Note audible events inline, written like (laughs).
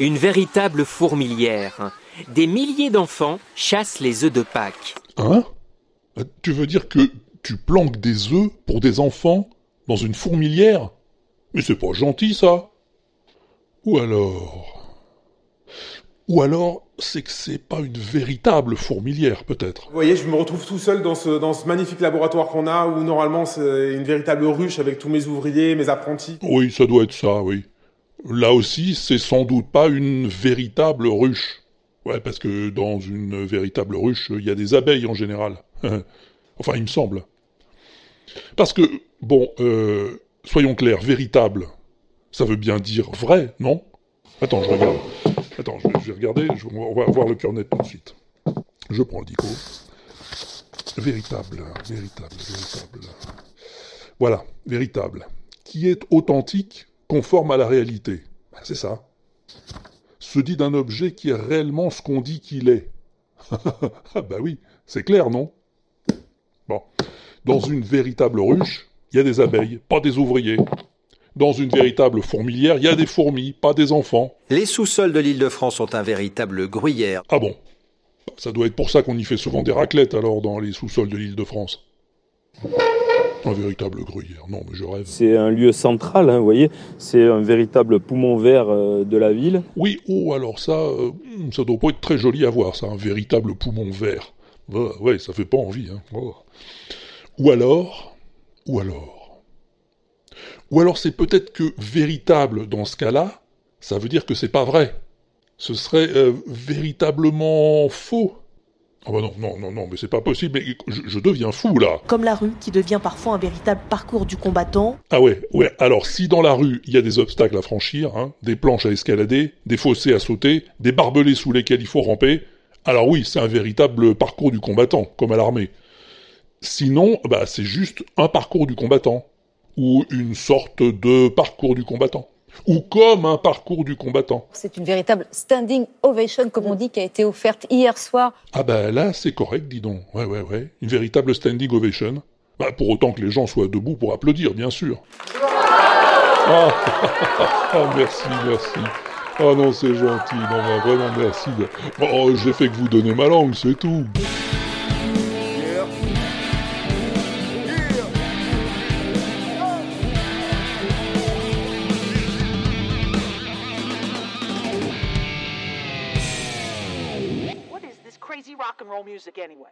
Une véritable fourmilière. Des milliers d'enfants chassent les œufs de Pâques. Hein Tu veux dire que tu planques des œufs pour des enfants dans une fourmilière? Mais c'est pas gentil ça Ou alors Ou alors c'est que c'est pas une véritable fourmilière peut-être. Vous voyez, je me retrouve tout seul dans ce, dans ce magnifique laboratoire qu'on a où normalement c'est une véritable ruche avec tous mes ouvriers, mes apprentis. Oui, ça doit être ça, oui. Là aussi, c'est sans doute pas une véritable ruche. Ouais, parce que dans une véritable ruche, il y a des abeilles en général. (laughs) enfin, il me semble. Parce que, bon, euh, soyons clairs, véritable, ça veut bien dire vrai, non? Attends, je regarde. Attends, je, vais regarder, on va voir le cœur net tout de suite. Je prends le dico. Véritable, véritable, véritable. Voilà, véritable. Qui est authentique, conforme à la réalité. Ben, c'est ça. Se dit d'un objet qui est réellement ce qu'on dit qu'il est. (laughs) ah bah oui, c'est clair, non? Bon. Dans une véritable ruche, il y a des abeilles, pas des ouvriers. Dans une véritable fourmilière, il y a des fourmis, pas des enfants. Les sous-sols de l'île de France sont un véritable gruyère. Ah bon? Ça doit être pour ça qu'on y fait souvent des raclettes alors dans les sous-sols de l'île de France. Un véritable gruyère, non mais je rêve. C'est un lieu central, hein, vous voyez, c'est un véritable poumon vert euh, de la ville. Oui, oh alors ça, euh, ça doit pas être très joli à voir ça, un véritable poumon vert. Ouais, ouais ça fait pas envie. Hein. Oh. Ou alors, ou alors, ou alors c'est peut-être que véritable dans ce cas-là, ça veut dire que c'est pas vrai. Ce serait euh, véritablement faux. Ah bah non, non, non, non, mais c'est pas possible, mais je, deviens fou là. Comme la rue qui devient parfois un véritable parcours du combattant. Ah ouais, ouais, alors si dans la rue il y a des obstacles à franchir, hein, des planches à escalader, des fossés à sauter, des barbelés sous lesquels il faut ramper, alors oui, c'est un véritable parcours du combattant, comme à l'armée. Sinon, bah, c'est juste un parcours du combattant, ou une sorte de parcours du combattant, ou comme un parcours du combattant. C'est une véritable standing ovation, comme on dit, qui a été offerte hier soir. Ah bah là, c'est correct, dis donc. Ouais, ouais, ouais. Une véritable standing ovation. Bah, pour autant que les gens soient debout pour applaudir, bien sûr. Ah, (laughs) ah merci, merci. Ah non, c'est gentil. Non, bah, vraiment, merci. Oh, j'ai fait que vous donner ma langue, c'est tout. Rock and roll music anyway.